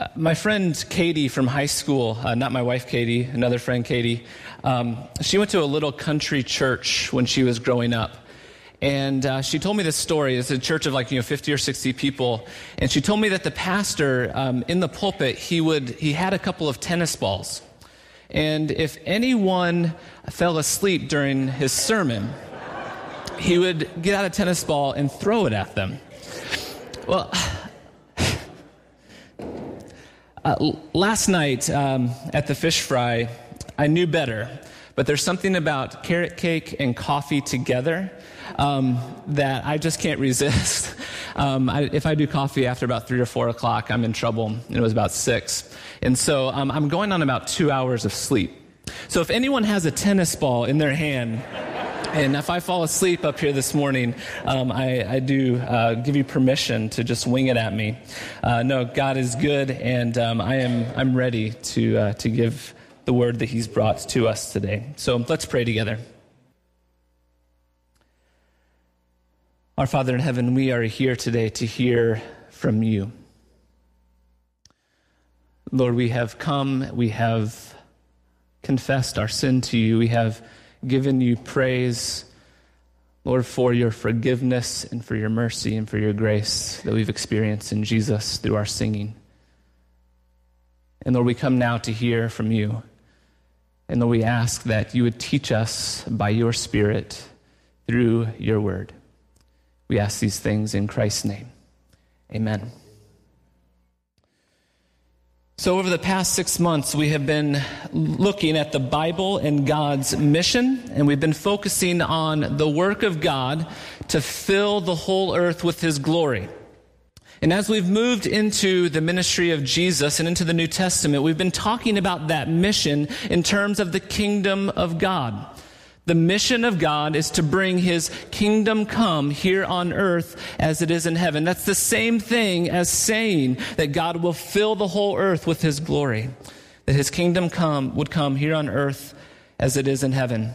Uh, my friend Katie from high school, uh, not my wife Katie, another friend Katie, um, she went to a little country church when she was growing up. And uh, she told me this story. It's a church of like, you know, 50 or 60 people. And she told me that the pastor um, in the pulpit, he, would, he had a couple of tennis balls. And if anyone fell asleep during his sermon, he would get out a tennis ball and throw it at them. Well, uh, last night um, at the fish fry, I knew better, but there's something about carrot cake and coffee together um, that I just can't resist. Um, I, if I do coffee after about three or four o'clock, I'm in trouble. And it was about six. And so um, I'm going on about two hours of sleep. So if anyone has a tennis ball in their hand, and if I fall asleep up here this morning, um, I, I, do uh, give you permission to just wing it at me. Uh, no, God is good, and um, I am I'm ready to uh, to give the word that He's brought to us today. So let's pray together. Our Father in heaven, we are here today to hear from you. Lord, we have come, we have confessed our sin to you, we have given you praise, Lord, for your forgiveness and for your mercy and for your grace that we've experienced in Jesus through our singing. And Lord, we come now to hear from you. And Lord, we ask that you would teach us by your Spirit through your word. We ask these things in Christ's name. Amen. So, over the past six months, we have been looking at the Bible and God's mission, and we've been focusing on the work of God to fill the whole earth with His glory. And as we've moved into the ministry of Jesus and into the New Testament, we've been talking about that mission in terms of the kingdom of God. The mission of God is to bring his kingdom come here on earth as it is in heaven. That's the same thing as saying that God will fill the whole earth with his glory. That his kingdom come would come here on earth as it is in heaven.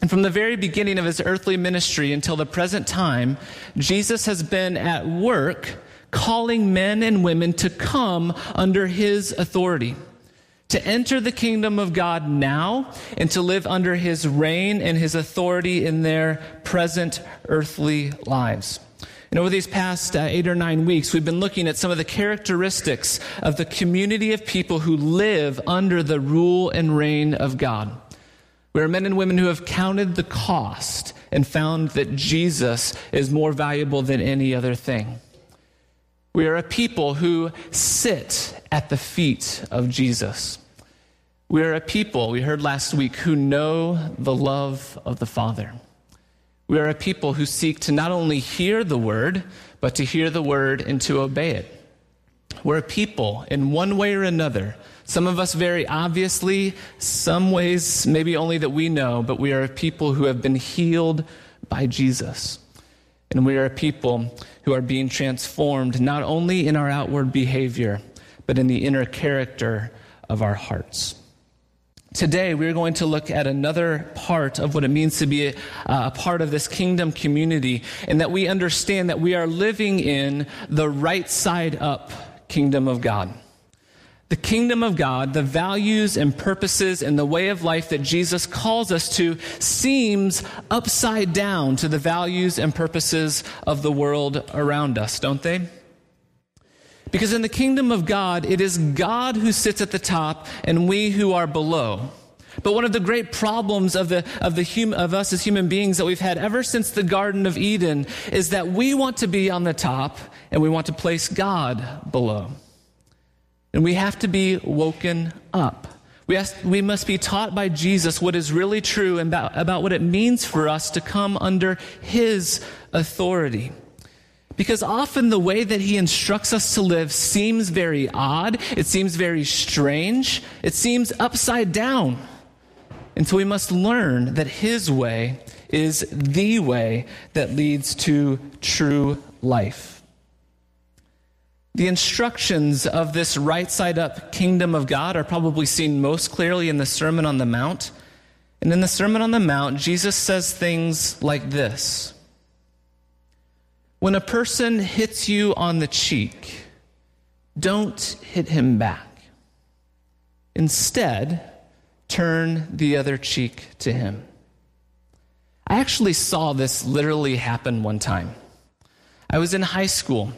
And from the very beginning of his earthly ministry until the present time, Jesus has been at work calling men and women to come under his authority to enter the kingdom of God now and to live under his reign and his authority in their present earthly lives. And over these past uh, eight or nine weeks, we've been looking at some of the characteristics of the community of people who live under the rule and reign of God. We are men and women who have counted the cost and found that Jesus is more valuable than any other thing. We are a people who sit at the feet of Jesus. We are a people, we heard last week, who know the love of the Father. We are a people who seek to not only hear the word, but to hear the word and to obey it. We're a people, in one way or another, some of us very obviously, some ways maybe only that we know, but we are a people who have been healed by Jesus. And we are a people who are being transformed not only in our outward behavior, but in the inner character of our hearts. Today, we're going to look at another part of what it means to be a, a, part of this kingdom community, and that we understand that we are living in the right side up kingdom of God. The kingdom of God, the values and purposes and the way of life that Jesus calls us to, seems upside down to the values and purposes of the world around us, don't they? Because in the kingdom of God, it is God who sits at the top and we who are below. But one of the great problems of, the, of, the hum, of us as human beings that we've had ever since the Garden of Eden is that we want to be on the top and we want to place God below. And we have to be woken up. We, we must be taught by Jesus what is really true and about, about what it means for us to come under His authority. Because often the way that he instructs us to live seems very odd, it seems very strange, it seems upside down. And so we must learn that his way is the way that leads to true life. The instructions of this right side up kingdom of God are probably seen most clearly in the Sermon on the Mount. And in the Sermon on the Mount, Jesus says things like this when a person hits you on the cheek, don't hit him back. Instead, turn the other cheek to him. I actually saw this literally happen one time. I was in high school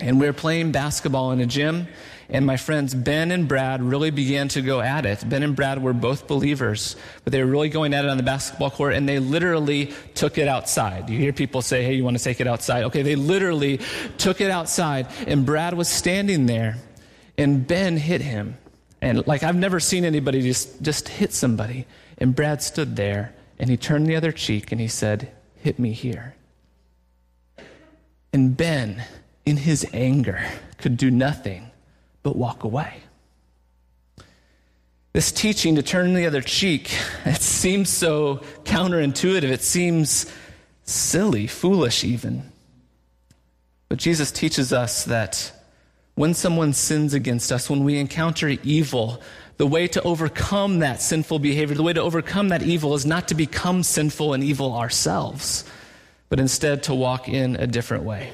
and we were playing basketball in a gym, and my friends Ben and Brad really began to go at it. Ben and Brad were both believers, but they were really going at it on the basketball court, and they literally took it outside. You hear people say, Hey, you want to take it outside? Okay, they literally took it outside, and Brad was standing there, and Ben hit him. And like I've never seen anybody just, just hit somebody. And Brad stood there and he turned the other cheek and he said, Hit me here. And Ben, in his anger, could do nothing but walk away. This teaching to turn the other cheek, it seems so counterintuitive. It seems silly, foolish, even. But Jesus teaches us that when someone sins against us, when we encounter evil, the way to overcome that sinful behavior, the way to overcome that evil is not to become sinful and evil ourselves, but instead to walk in a different way.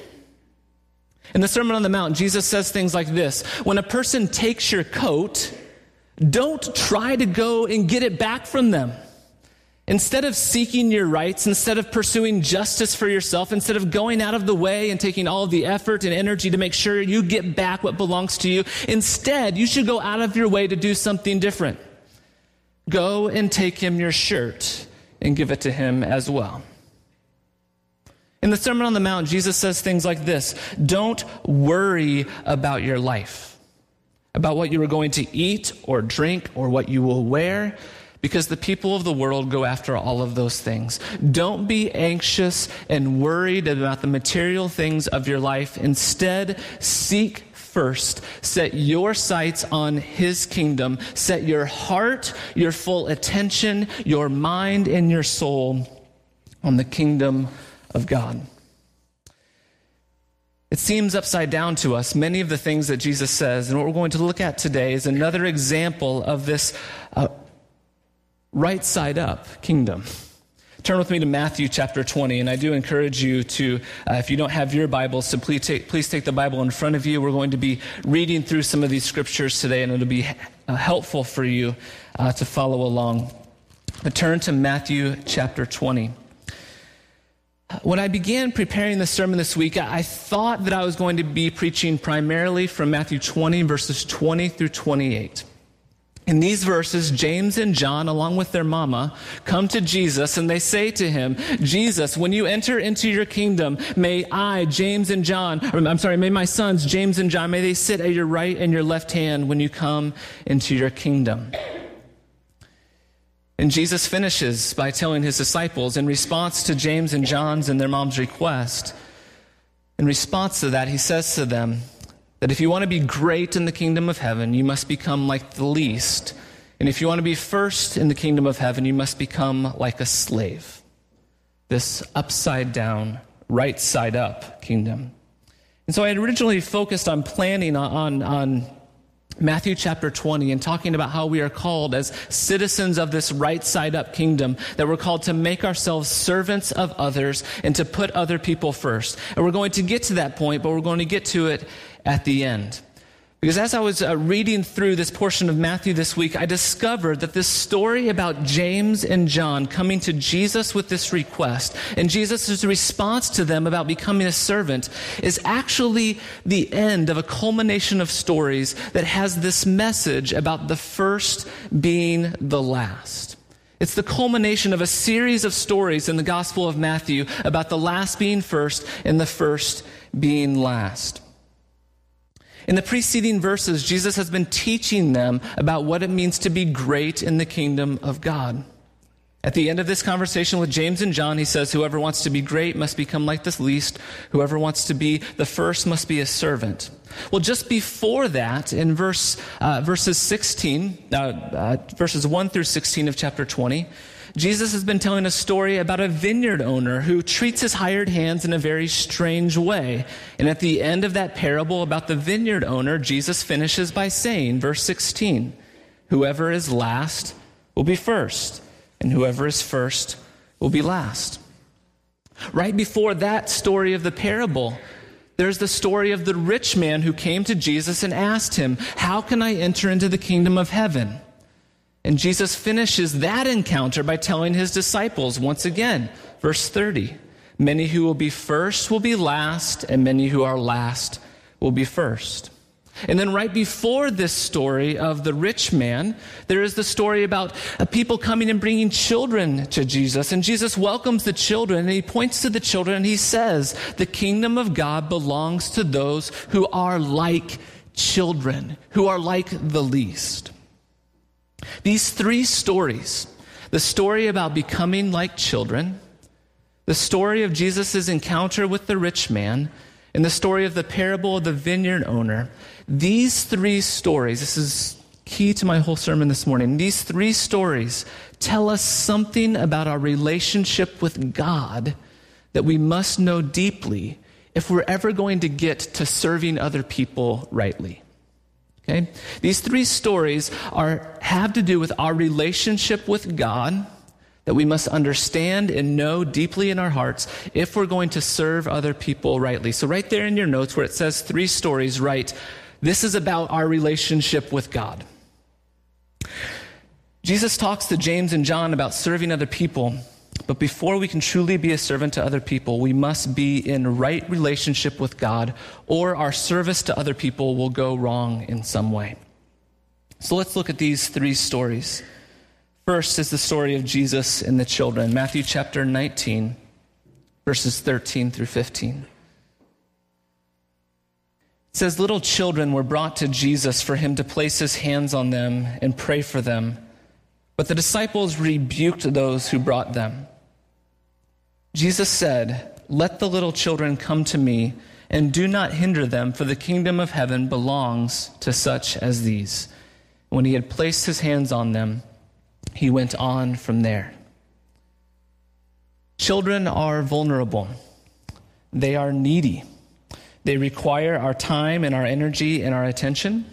In the Sermon on the Mount, Jesus says things like this When a person takes your coat, don't try to go and get it back from them. Instead of seeking your rights, instead of pursuing justice for yourself, instead of going out of the way and taking all the effort and energy to make sure you get back what belongs to you, instead, you should go out of your way to do something different. Go and take him your shirt and give it to him as well. In the Sermon on the Mount, Jesus says things like this Don't worry about your life, about what you are going to eat or drink or what you will wear because the people of the world go after all of those things. Don't be anxious and worried about the material things of your life. Instead, seek first. Set your sights on His kingdom. Set your heart, your full attention, your mind, and your soul on the kingdom of God. It seems upside down to us, many of the things that Jesus says. And what we're going to look at today is another example of this uh, right side up kingdom. Turn with me to Matthew chapter 20, and I do encourage you to, uh, if you don't have your Bibles, to please take, please take the Bible in front of you. We're going to be reading through some of these scriptures today, and it'll be uh, helpful for you uh, to follow along. But turn to Matthew chapter 20. When I began preparing the sermon this week, I thought that I was going to be preaching primarily from Matthew 20, verses 20 through 28. In these verses, James and John, along with their mama, come to Jesus and they say to him, Jesus, when you enter into your kingdom, may I, James and John, I'm sorry, may my sons, James and John, may they sit at your right and your left hand when you come into your kingdom. And Jesus finishes by telling his disciples, in response to James and John's and their mom's request, in response to that, he says to them, that if you want to be great in the kingdom of heaven, you must become like the least. And if you want to be first in the kingdom of heaven, you must become like a slave. This upside down, right side up kingdom. And so I had originally focused on planning on, on Matthew chapter 20 and talking about how we are called as citizens of this right side up kingdom, that we're called to make ourselves servants of others and to put other people first. And we're going to get to that point, but we're going to get to it at the end. Because as I was uh, reading through this portion of Matthew this week, I discovered that this story about James and John coming to Jesus with this request and Jesus' response to them about becoming a servant is actually the end of a culmination of stories that has this message about the first being the last. It's the culmination of a series of stories in the Gospel of Matthew about the last being first and the first being last. In the preceding verses, Jesus has been teaching them about what it means to be great in the kingdom of God. At the end of this conversation with James and John, he says, Whoever wants to be great must become like the least. Whoever wants to be the first must be a servant. Well, just before that, in verse, uh, verses 16, uh, uh, verses 1 through 16 of chapter 20, Jesus has been telling a story about a vineyard owner who treats his hired hands in a very strange way. And at the end of that parable about the vineyard owner, Jesus finishes by saying, verse 16, Whoever is last will be first, and whoever is first will be last. Right before that story of the parable, There's the story of the rich man who came to Jesus and asked him, How can I enter into the kingdom of heaven? And Jesus finishes that encounter by telling his disciples once again, verse 30 Many who will be first will be last, and many who are last will be first. And then, right before this story of the rich man, there is the story about uh, people coming and bringing children to Jesus. And Jesus welcomes the children and he points to the children and he says, The kingdom of God belongs to those who are like children, who are like the least. These three stories the story about becoming like children, the story of Jesus' encounter with the rich man, and the story of the parable of the vineyard owner these three stories, this is key to my whole sermon this morning. These three stories tell us something about our relationship with God that we must know deeply if we're ever going to get to serving other people rightly. Okay? These three stories are, have to do with our relationship with God that we must understand and know deeply in our hearts if we're going to serve other people rightly. So, right there in your notes where it says three stories, write this is about our relationship with God. Jesus talks to James and John about serving other people, but before we can truly be a servant to other people, we must be in right relationship with God, or our service to other people will go wrong in some way. So let's look at these three stories. First is the story of Jesus and the children, Matthew chapter 19, verses 13 through 15. It says, Little children were brought to Jesus for him to place his hands on them and pray for them. But the disciples rebuked those who brought them. Jesus said, Let the little children come to me, and do not hinder them, for the kingdom of heaven belongs to such as these. When he had placed his hands on them, he went on from there. Children are vulnerable, they are needy. They require our time and our energy and our attention.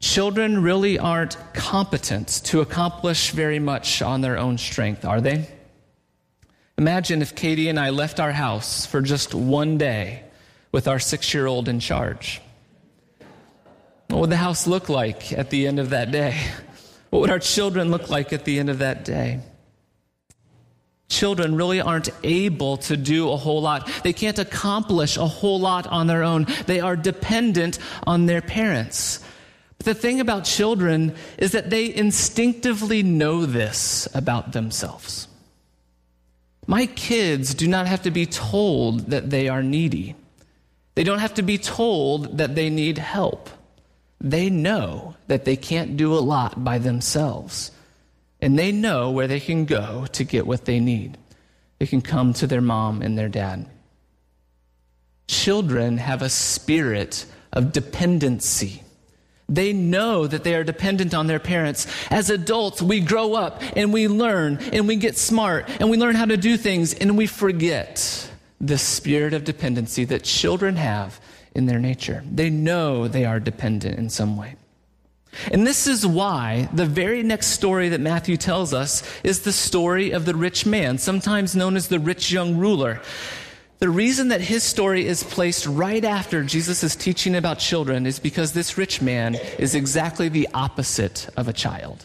Children really aren't competent to accomplish very much on their own strength, are they? Imagine if Katie and I left our house for just one day with our six year old in charge. What would the house look like at the end of that day? What would our children look like at the end of that day? children really aren't able to do a whole lot. They can't accomplish a whole lot on their own. They are dependent on their parents. But the thing about children is that they instinctively know this about themselves. My kids do not have to be told that they are needy. They don't have to be told that they need help. They know that they can't do a lot by themselves and they know where they can go to get what they need. They can come to their mom and their dad. Children have a spirit of dependency. They know that they are dependent on their parents. As adults, we grow up and we learn and we get smart and we learn how to do things and we forget the spirit of dependency that children have in their nature. They know they are dependent in some way. And this is why the very next story that Matthew tells us is the story of the rich man, sometimes known as the rich young ruler. The reason that his story is placed right after Jesus' teaching about children is because this rich man is exactly the opposite of a child.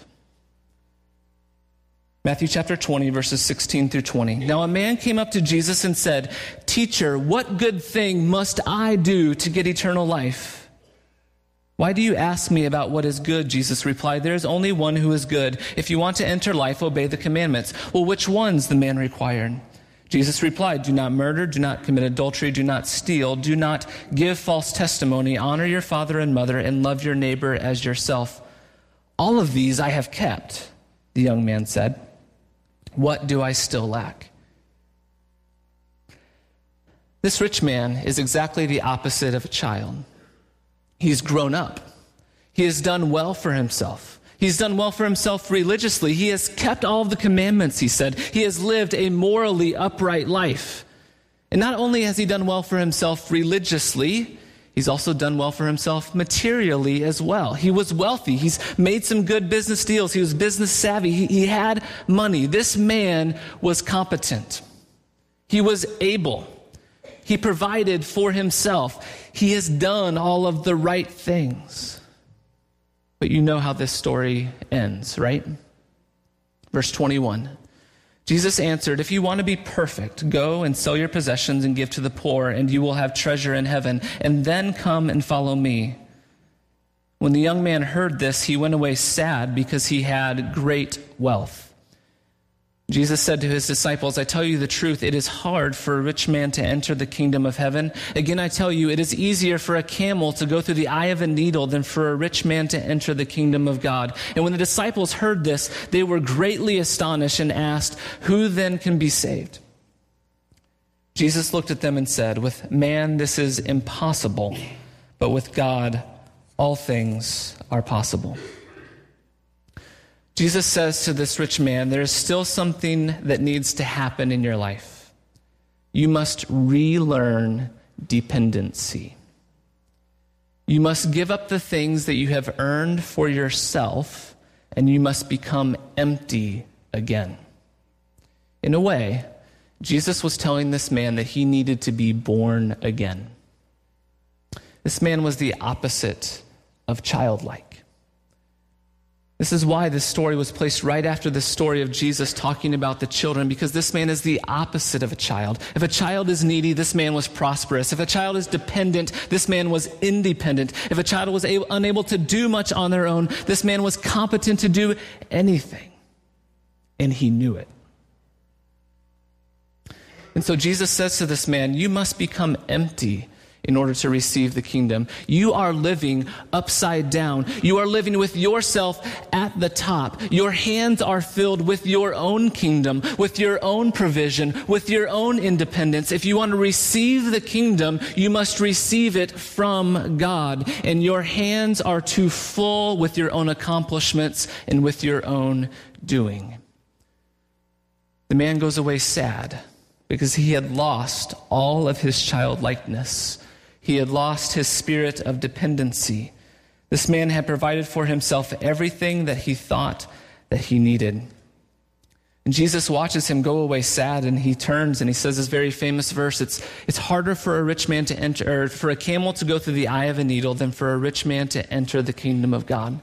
Matthew chapter 20, verses 16 through 20. Now a man came up to Jesus and said, Teacher, what good thing must I do to get eternal life? Why do you ask me about what is good? Jesus replied, There is only one who is good. If you want to enter life, obey the commandments. Well, which ones? The man required. Jesus replied, Do not murder, do not commit adultery, do not steal, do not give false testimony, honor your father and mother, and love your neighbor as yourself. All of these I have kept, the young man said. What do I still lack? This rich man is exactly the opposite of a child. He's grown up. He has done well for himself. He's done well for himself religiously. He has kept all of the commandments, he said. He has lived a morally upright life. And not only has he done well for himself religiously, he's also done well for himself materially as well. He was wealthy. He's made some good business deals. He was business savvy. He, he had money. This man was competent. He was able. He provided for himself. He has done all of the right things. But you know how this story ends, right? Verse 21. Jesus answered, If you want to be perfect, go and sell your possessions and give to the poor, and you will have treasure in heaven. And then come and follow me. When the young man heard this, he went away sad because he had great wealth. Jesus said to his disciples, I tell you the truth, it is hard for a rich man to enter the kingdom of heaven. Again, I tell you, it is easier for a camel to go through the eye of a needle than for a rich man to enter the kingdom of God. And when the disciples heard this, they were greatly astonished and asked, Who then can be saved? Jesus looked at them and said, With man this is impossible, but with God all things are possible. Jesus says to this rich man, There is still something that needs to happen in your life. You must relearn dependency. You must give up the things that you have earned for yourself, and you must become empty again. In a way, Jesus was telling this man that he needed to be born again. This man was the opposite of childlike. This is why this story was placed right after the story of Jesus talking about the children, because this man is the opposite of a child. If a child is needy, this man was prosperous. If a child is dependent, this man was independent. If a child was able, unable to do much on their own, this man was competent to do anything. And he knew it. And so Jesus says to this man, You must become empty in order to receive the kingdom. You are living upside down. You are living with yourself at the top. Your hands are filled with your own kingdom, with your own provision, with your own independence. If you want to receive the kingdom, you must receive it from God. And your hands are too full with your own accomplishments and with your own doing. The man goes away sad because he had lost all of his childlikeness he had lost his spirit of dependency. This man had provided for himself everything that he thought that he needed. And Jesus watches him go away sad and he turns and he says this very famous verse it's, it's harder for a rich man to enter, or for a camel to go through the eye of a needle than for a rich man to enter the kingdom of God.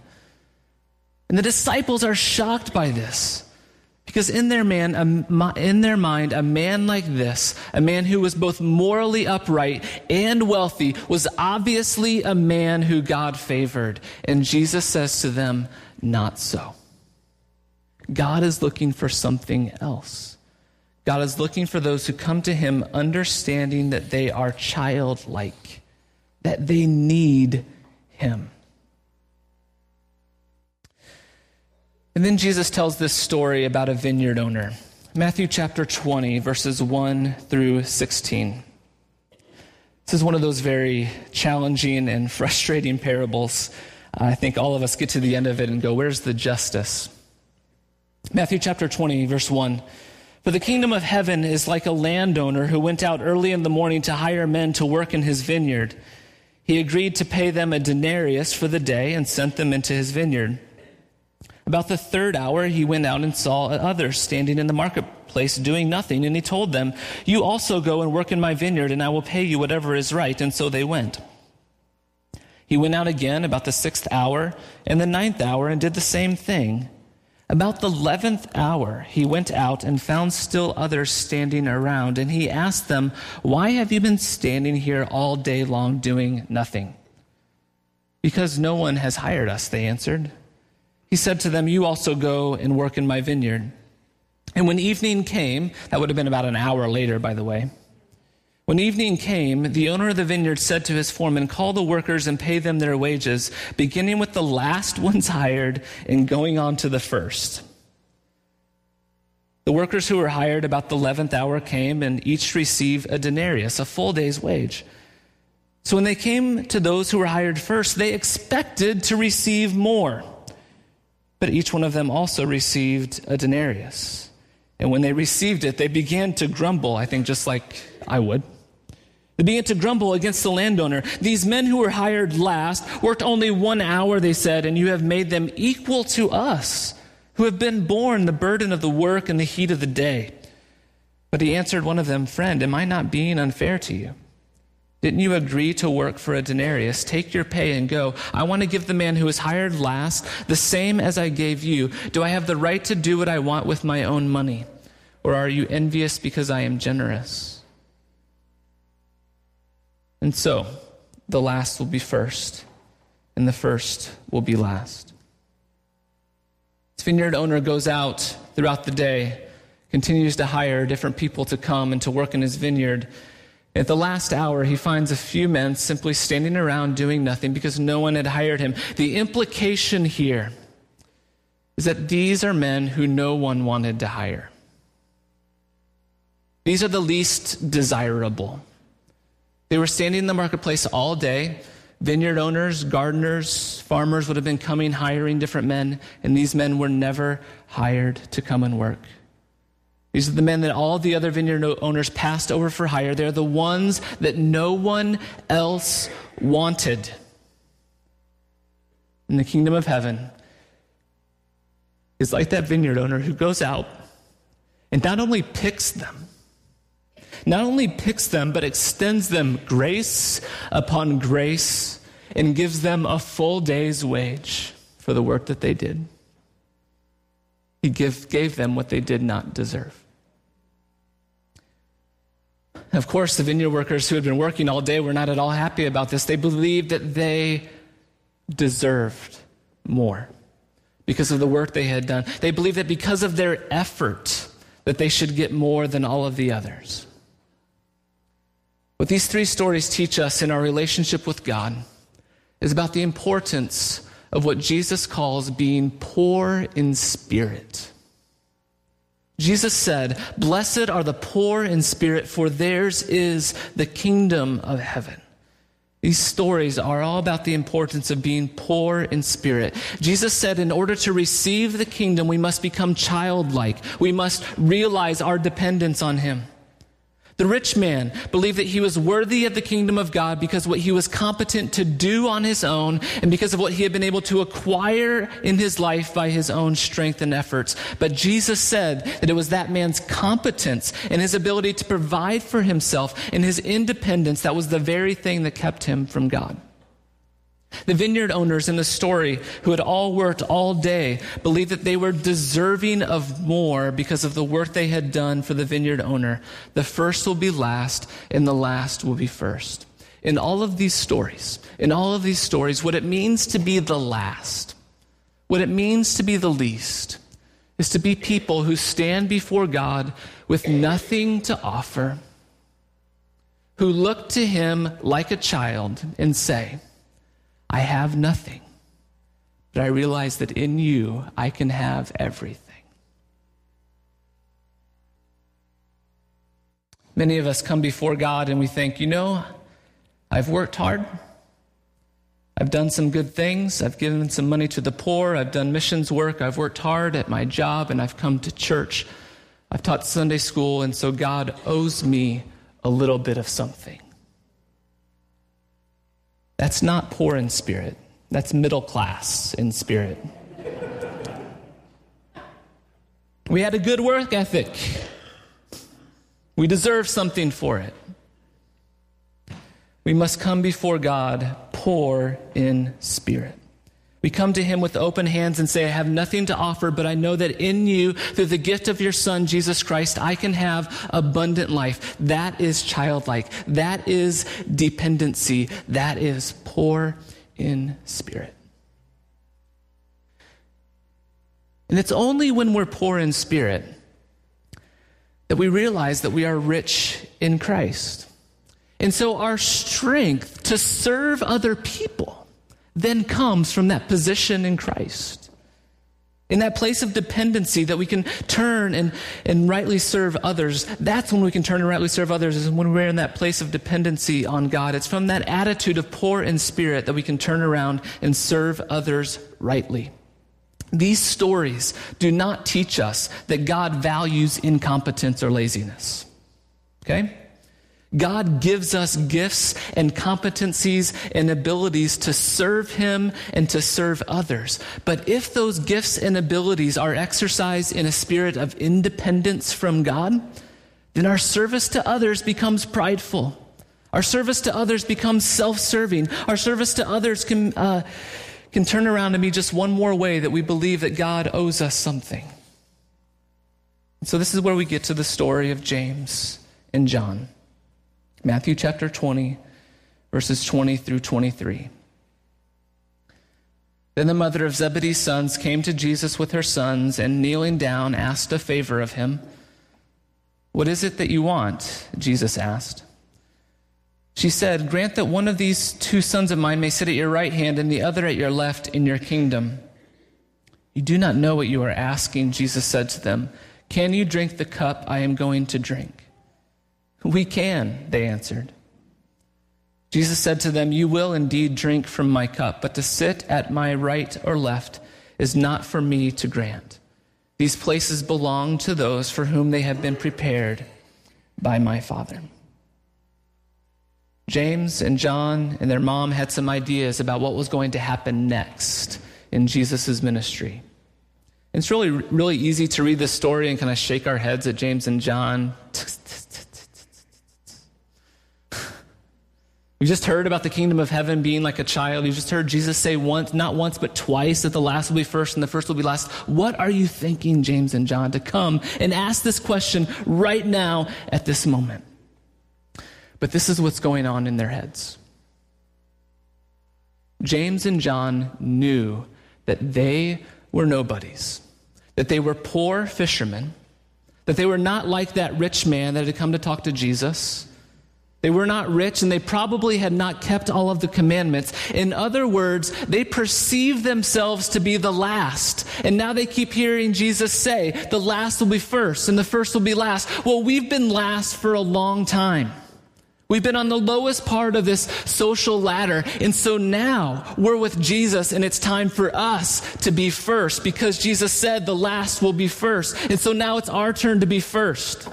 And the disciples are shocked by this. Because in their, man, in their mind, a man like this, a man who was both morally upright and wealthy, was obviously a man who God favored. And Jesus says to them, Not so. God is looking for something else. God is looking for those who come to him understanding that they are childlike, that they need him. And then Jesus tells this story about a vineyard owner. Matthew chapter 20, verses 1 through 16. This is one of those very challenging and frustrating parables. I think all of us get to the end of it and go, Where's the justice? Matthew chapter 20, verse 1. For the kingdom of heaven is like a landowner who went out early in the morning to hire men to work in his vineyard. He agreed to pay them a denarius for the day and sent them into his vineyard. About the third hour, he went out and saw others standing in the marketplace doing nothing, and he told them, You also go and work in my vineyard, and I will pay you whatever is right. And so they went. He went out again about the sixth hour and the ninth hour and did the same thing. About the eleventh hour, he went out and found still others standing around, and he asked them, Why have you been standing here all day long doing nothing? Because no one has hired us, they answered. He said to them, You also go and work in my vineyard. And when evening came, that would have been about an hour later, by the way. When evening came, the owner of the vineyard said to his foreman, Call the workers and pay them their wages, beginning with the last ones hired and going on to the first. The workers who were hired about the 11th hour came and each received a denarius, a full day's wage. So when they came to those who were hired first, they expected to receive more. But each one of them also received a denarius. And when they received it, they began to grumble, I think just like I would. They began to grumble against the landowner. These men who were hired last worked only one hour, they said, and you have made them equal to us, who have been borne the burden of the work and the heat of the day. But he answered one of them, Friend, am I not being unfair to you? Didn't you agree to work for a denarius? Take your pay and go. I want to give the man who was hired last the same as I gave you. Do I have the right to do what I want with my own money? Or are you envious because I am generous? And so, the last will be first, and the first will be last. This vineyard owner goes out throughout the day, continues to hire different people to come and to work in his vineyard. At the last hour, he finds a few men simply standing around doing nothing because no one had hired him. The implication here is that these are men who no one wanted to hire. These are the least desirable. They were standing in the marketplace all day. Vineyard owners, gardeners, farmers would have been coming, hiring different men, and these men were never hired to come and work. These are the men that all the other vineyard owners passed over for hire. They're the ones that no one else wanted. In the kingdom of heaven is like that vineyard owner who goes out and not only picks them, not only picks them, but extends them grace upon grace and gives them a full day's wage for the work that they did. He give, gave them what they did not deserve. Of course, the vineyard workers who had been working all day were not at all happy about this. They believed that they deserved more because of the work they had done. They believed that because of their effort that they should get more than all of the others. What these three stories teach us in our relationship with God is about the importance of what Jesus calls being poor in spirit. Jesus said, Blessed are the poor in spirit, for theirs is the kingdom of heaven. These stories are all about the importance of being poor in spirit. Jesus said, in order to receive the kingdom, we must become childlike. We must realize our dependence on Him. The rich man believed that he was worthy of the kingdom of God because what he was competent to do on his own and because of what he had been able to acquire in his life by his own strength and efforts. But Jesus said that it was that man's competence and his ability to provide for himself and his independence that was the very thing that kept him from God. The vineyard owners in the story, who had all worked all day, believed that they were deserving of more because of the work they had done for the vineyard owner. The first will be last, and the last will be first. In all of these stories, in all of these stories, what it means to be the last, what it means to be the least, is to be people who stand before God with nothing to offer, who look to Him like a child and say, I have nothing, but I realize that in you I can have everything. Many of us come before God and we think, you know, I've worked hard. I've done some good things. I've given some money to the poor. I've done missions work. I've worked hard at my job and I've come to church. I've taught Sunday school, and so God owes me a little bit of something. That's not poor in spirit, that's middle class in spirit. We had a good work ethic. We deserve something for it. We must come before God poor in spirit. We come to him with open hands and say, I have nothing to offer, but I know that in you, through the gift of your son, Jesus Christ, I can have abundant life. That is childlike. That is dependency. That is poor in spirit. And it's only when we're poor in spirit that we realize that we are rich in Christ. And so our strength to serve other people then comes from that position in Christ. In that place of dependency that we can turn and, and rightly serve others, that's when we can turn and rightly serve others, is when we're in that place of dependency on God. It's from that attitude of poor in spirit that we can turn around and serve others rightly. These stories do not teach us that God values incompetence or laziness. Okay? God gives us gifts and competencies and abilities to serve Him and to serve others. But if those gifts and abilities are exercised in a spirit of independence from God, then our service to others becomes prideful. Our service to others becomes self serving. Our service to others can, uh, can turn around and be just one more way that we believe that God owes us something. So, this is where we get to the story of James and John. Matthew chapter 20, verses 20 through 23. Then the mother of Zebedee's sons came to Jesus with her sons and kneeling down asked a favor of him. What is it that you want? Jesus asked. She said, Grant that one of these two sons of mine may sit at your right hand and the other at your left in your kingdom. You do not know what you are asking, Jesus said to them. Can you drink the cup I am going to drink? We can, they answered. Jesus said to them, You will indeed drink from my cup, but to sit at my right or left is not for me to grant. These places belong to those for whom they have been prepared by my Father. James and John and their mom had some ideas about what was going to happen next in Jesus' ministry. It's really, really easy to read this story and kind of shake our heads at James and John. We just heard about the kingdom of heaven being like a child. You just heard Jesus say once, not once, but twice, that the last will be first and the first will be last. What are you thinking, James and John, to come and ask this question right now at this moment? But this is what's going on in their heads. James and John knew that they were nobodies, that they were poor fishermen, that they were not like that rich man that had come to talk to Jesus they were not rich and they probably had not kept all of the commandments. In other words, they perceived themselves to be the last. And now they keep hearing Jesus say, the last will be first and the first will be last. Well, we've been last for a long time. We've been on the lowest part of this social ladder. And so now we're with Jesus and it's time for us to be first because Jesus said the last will be first. And so now it's our turn to be first.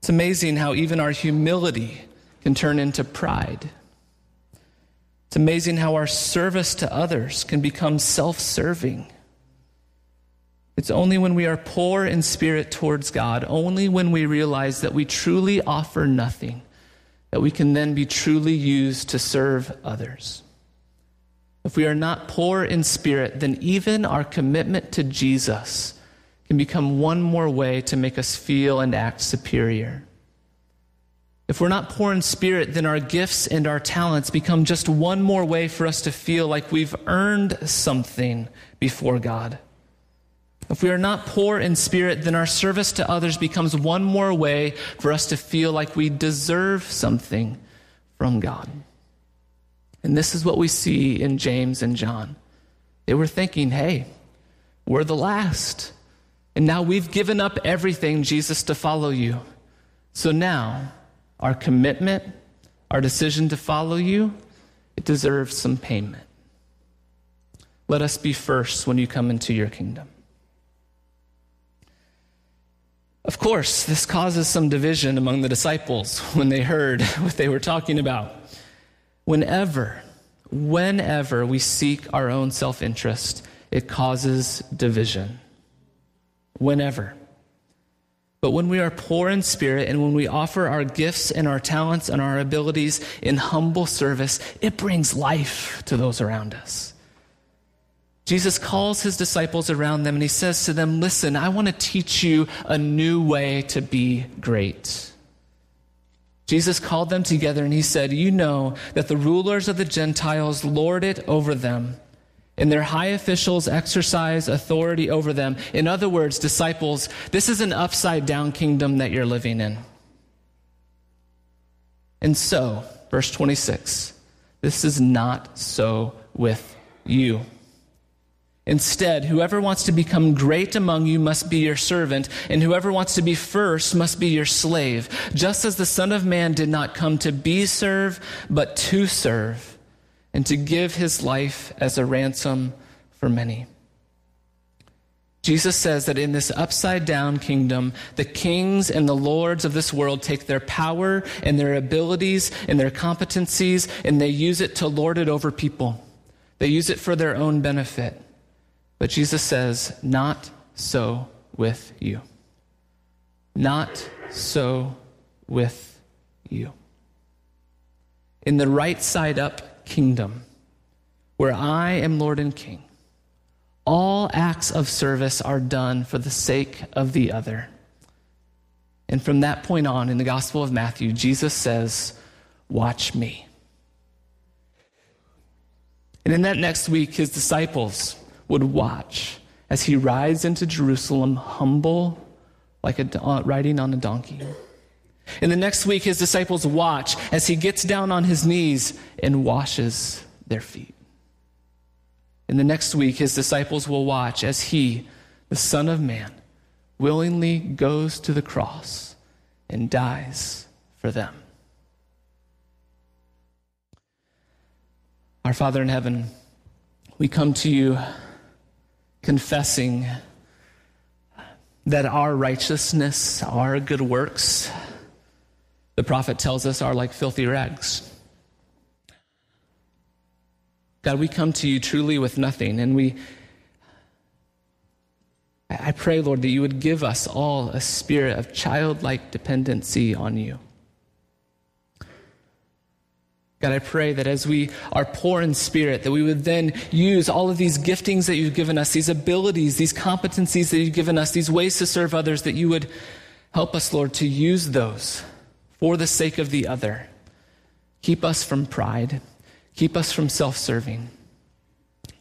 It's amazing how even our humility can turn into pride. It's amazing how our service to others can become self serving. It's only when we are poor in spirit towards God, only when we realize that we truly offer nothing, that we can then be truly used to serve others. If we are not poor in spirit, then even our commitment to Jesus can become one more way to make us feel and act superior. If we're not poor in spirit, then our gifts and our talents become just one more way for us to feel like we've earned something before God. If we are not poor in spirit, then our service to others becomes one more way for us to feel like we deserve something from God. And this is what we see in James and John. They were thinking, hey, we're the last. And now we've given up everything, Jesus, to follow you. So now, our commitment, our decision to follow you, it deserves some payment. Let us be first when you come into your kingdom. Of course, this causes some division among the disciples when they heard what they were talking about. Whenever, whenever we seek our own self interest, it causes division whenever. But when we are poor in spirit and when we offer our gifts and our talents and our abilities in humble service, it brings life to those around us. Jesus calls his disciples around them and he says to them, Listen, I want to teach you a new way to be great. Jesus called them together and he said, You know that the rulers of the Gentiles lord it over them and their high officials exercise authority over them. In other words, disciples, this is an upside down kingdom that you're living in. And so, verse 26, this is not so with you. Instead, whoever wants to become great among you must be your servant, and whoever wants to be first must be your slave, just as the Son of Man did not come to be served, but to serve and to give his life as a ransom for many. Jesus says that in this upside down kingdom, the kings and the lords of this world take their power and their abilities and their competencies and they use it to lord it over people. They use it for their own benefit. But Jesus says, not so with you. Not so with you. In the right side up kingdom, where I am Lord and King, all acts of service are done for the sake of the other. And from that point on in the Gospel of Matthew, Jesus says, Watch me. And in that next week, his disciples would watch as he rides into Jerusalem humble, like a, riding on a donkey. And the next week, his disciples watch as he gets down on his knees and washes their feet. In the next week, his disciples will watch as he, the Son of Man, willingly goes to the cross and dies for them. Our Father in heaven, we come to you confessing that our righteousness, our good works, the prophet tells us, are like filthy rags. God, we come to you truly with nothing, and we. I pray, Lord, that you would give us all a spirit of childlike dependency on you. God, I pray that as we are poor in spirit, that we would then use all of these giftings that you've given us, these abilities, these competencies that you've given us, these ways to serve others, that you would help us, Lord, to use those for the sake of the other. Keep us from pride. Keep us from self serving.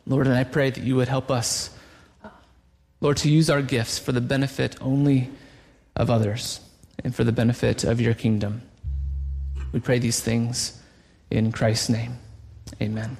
Lord, and I pray that you would help us, Lord, to use our gifts for the benefit only of others and for the benefit of your kingdom. We pray these things in Christ's name. Amen.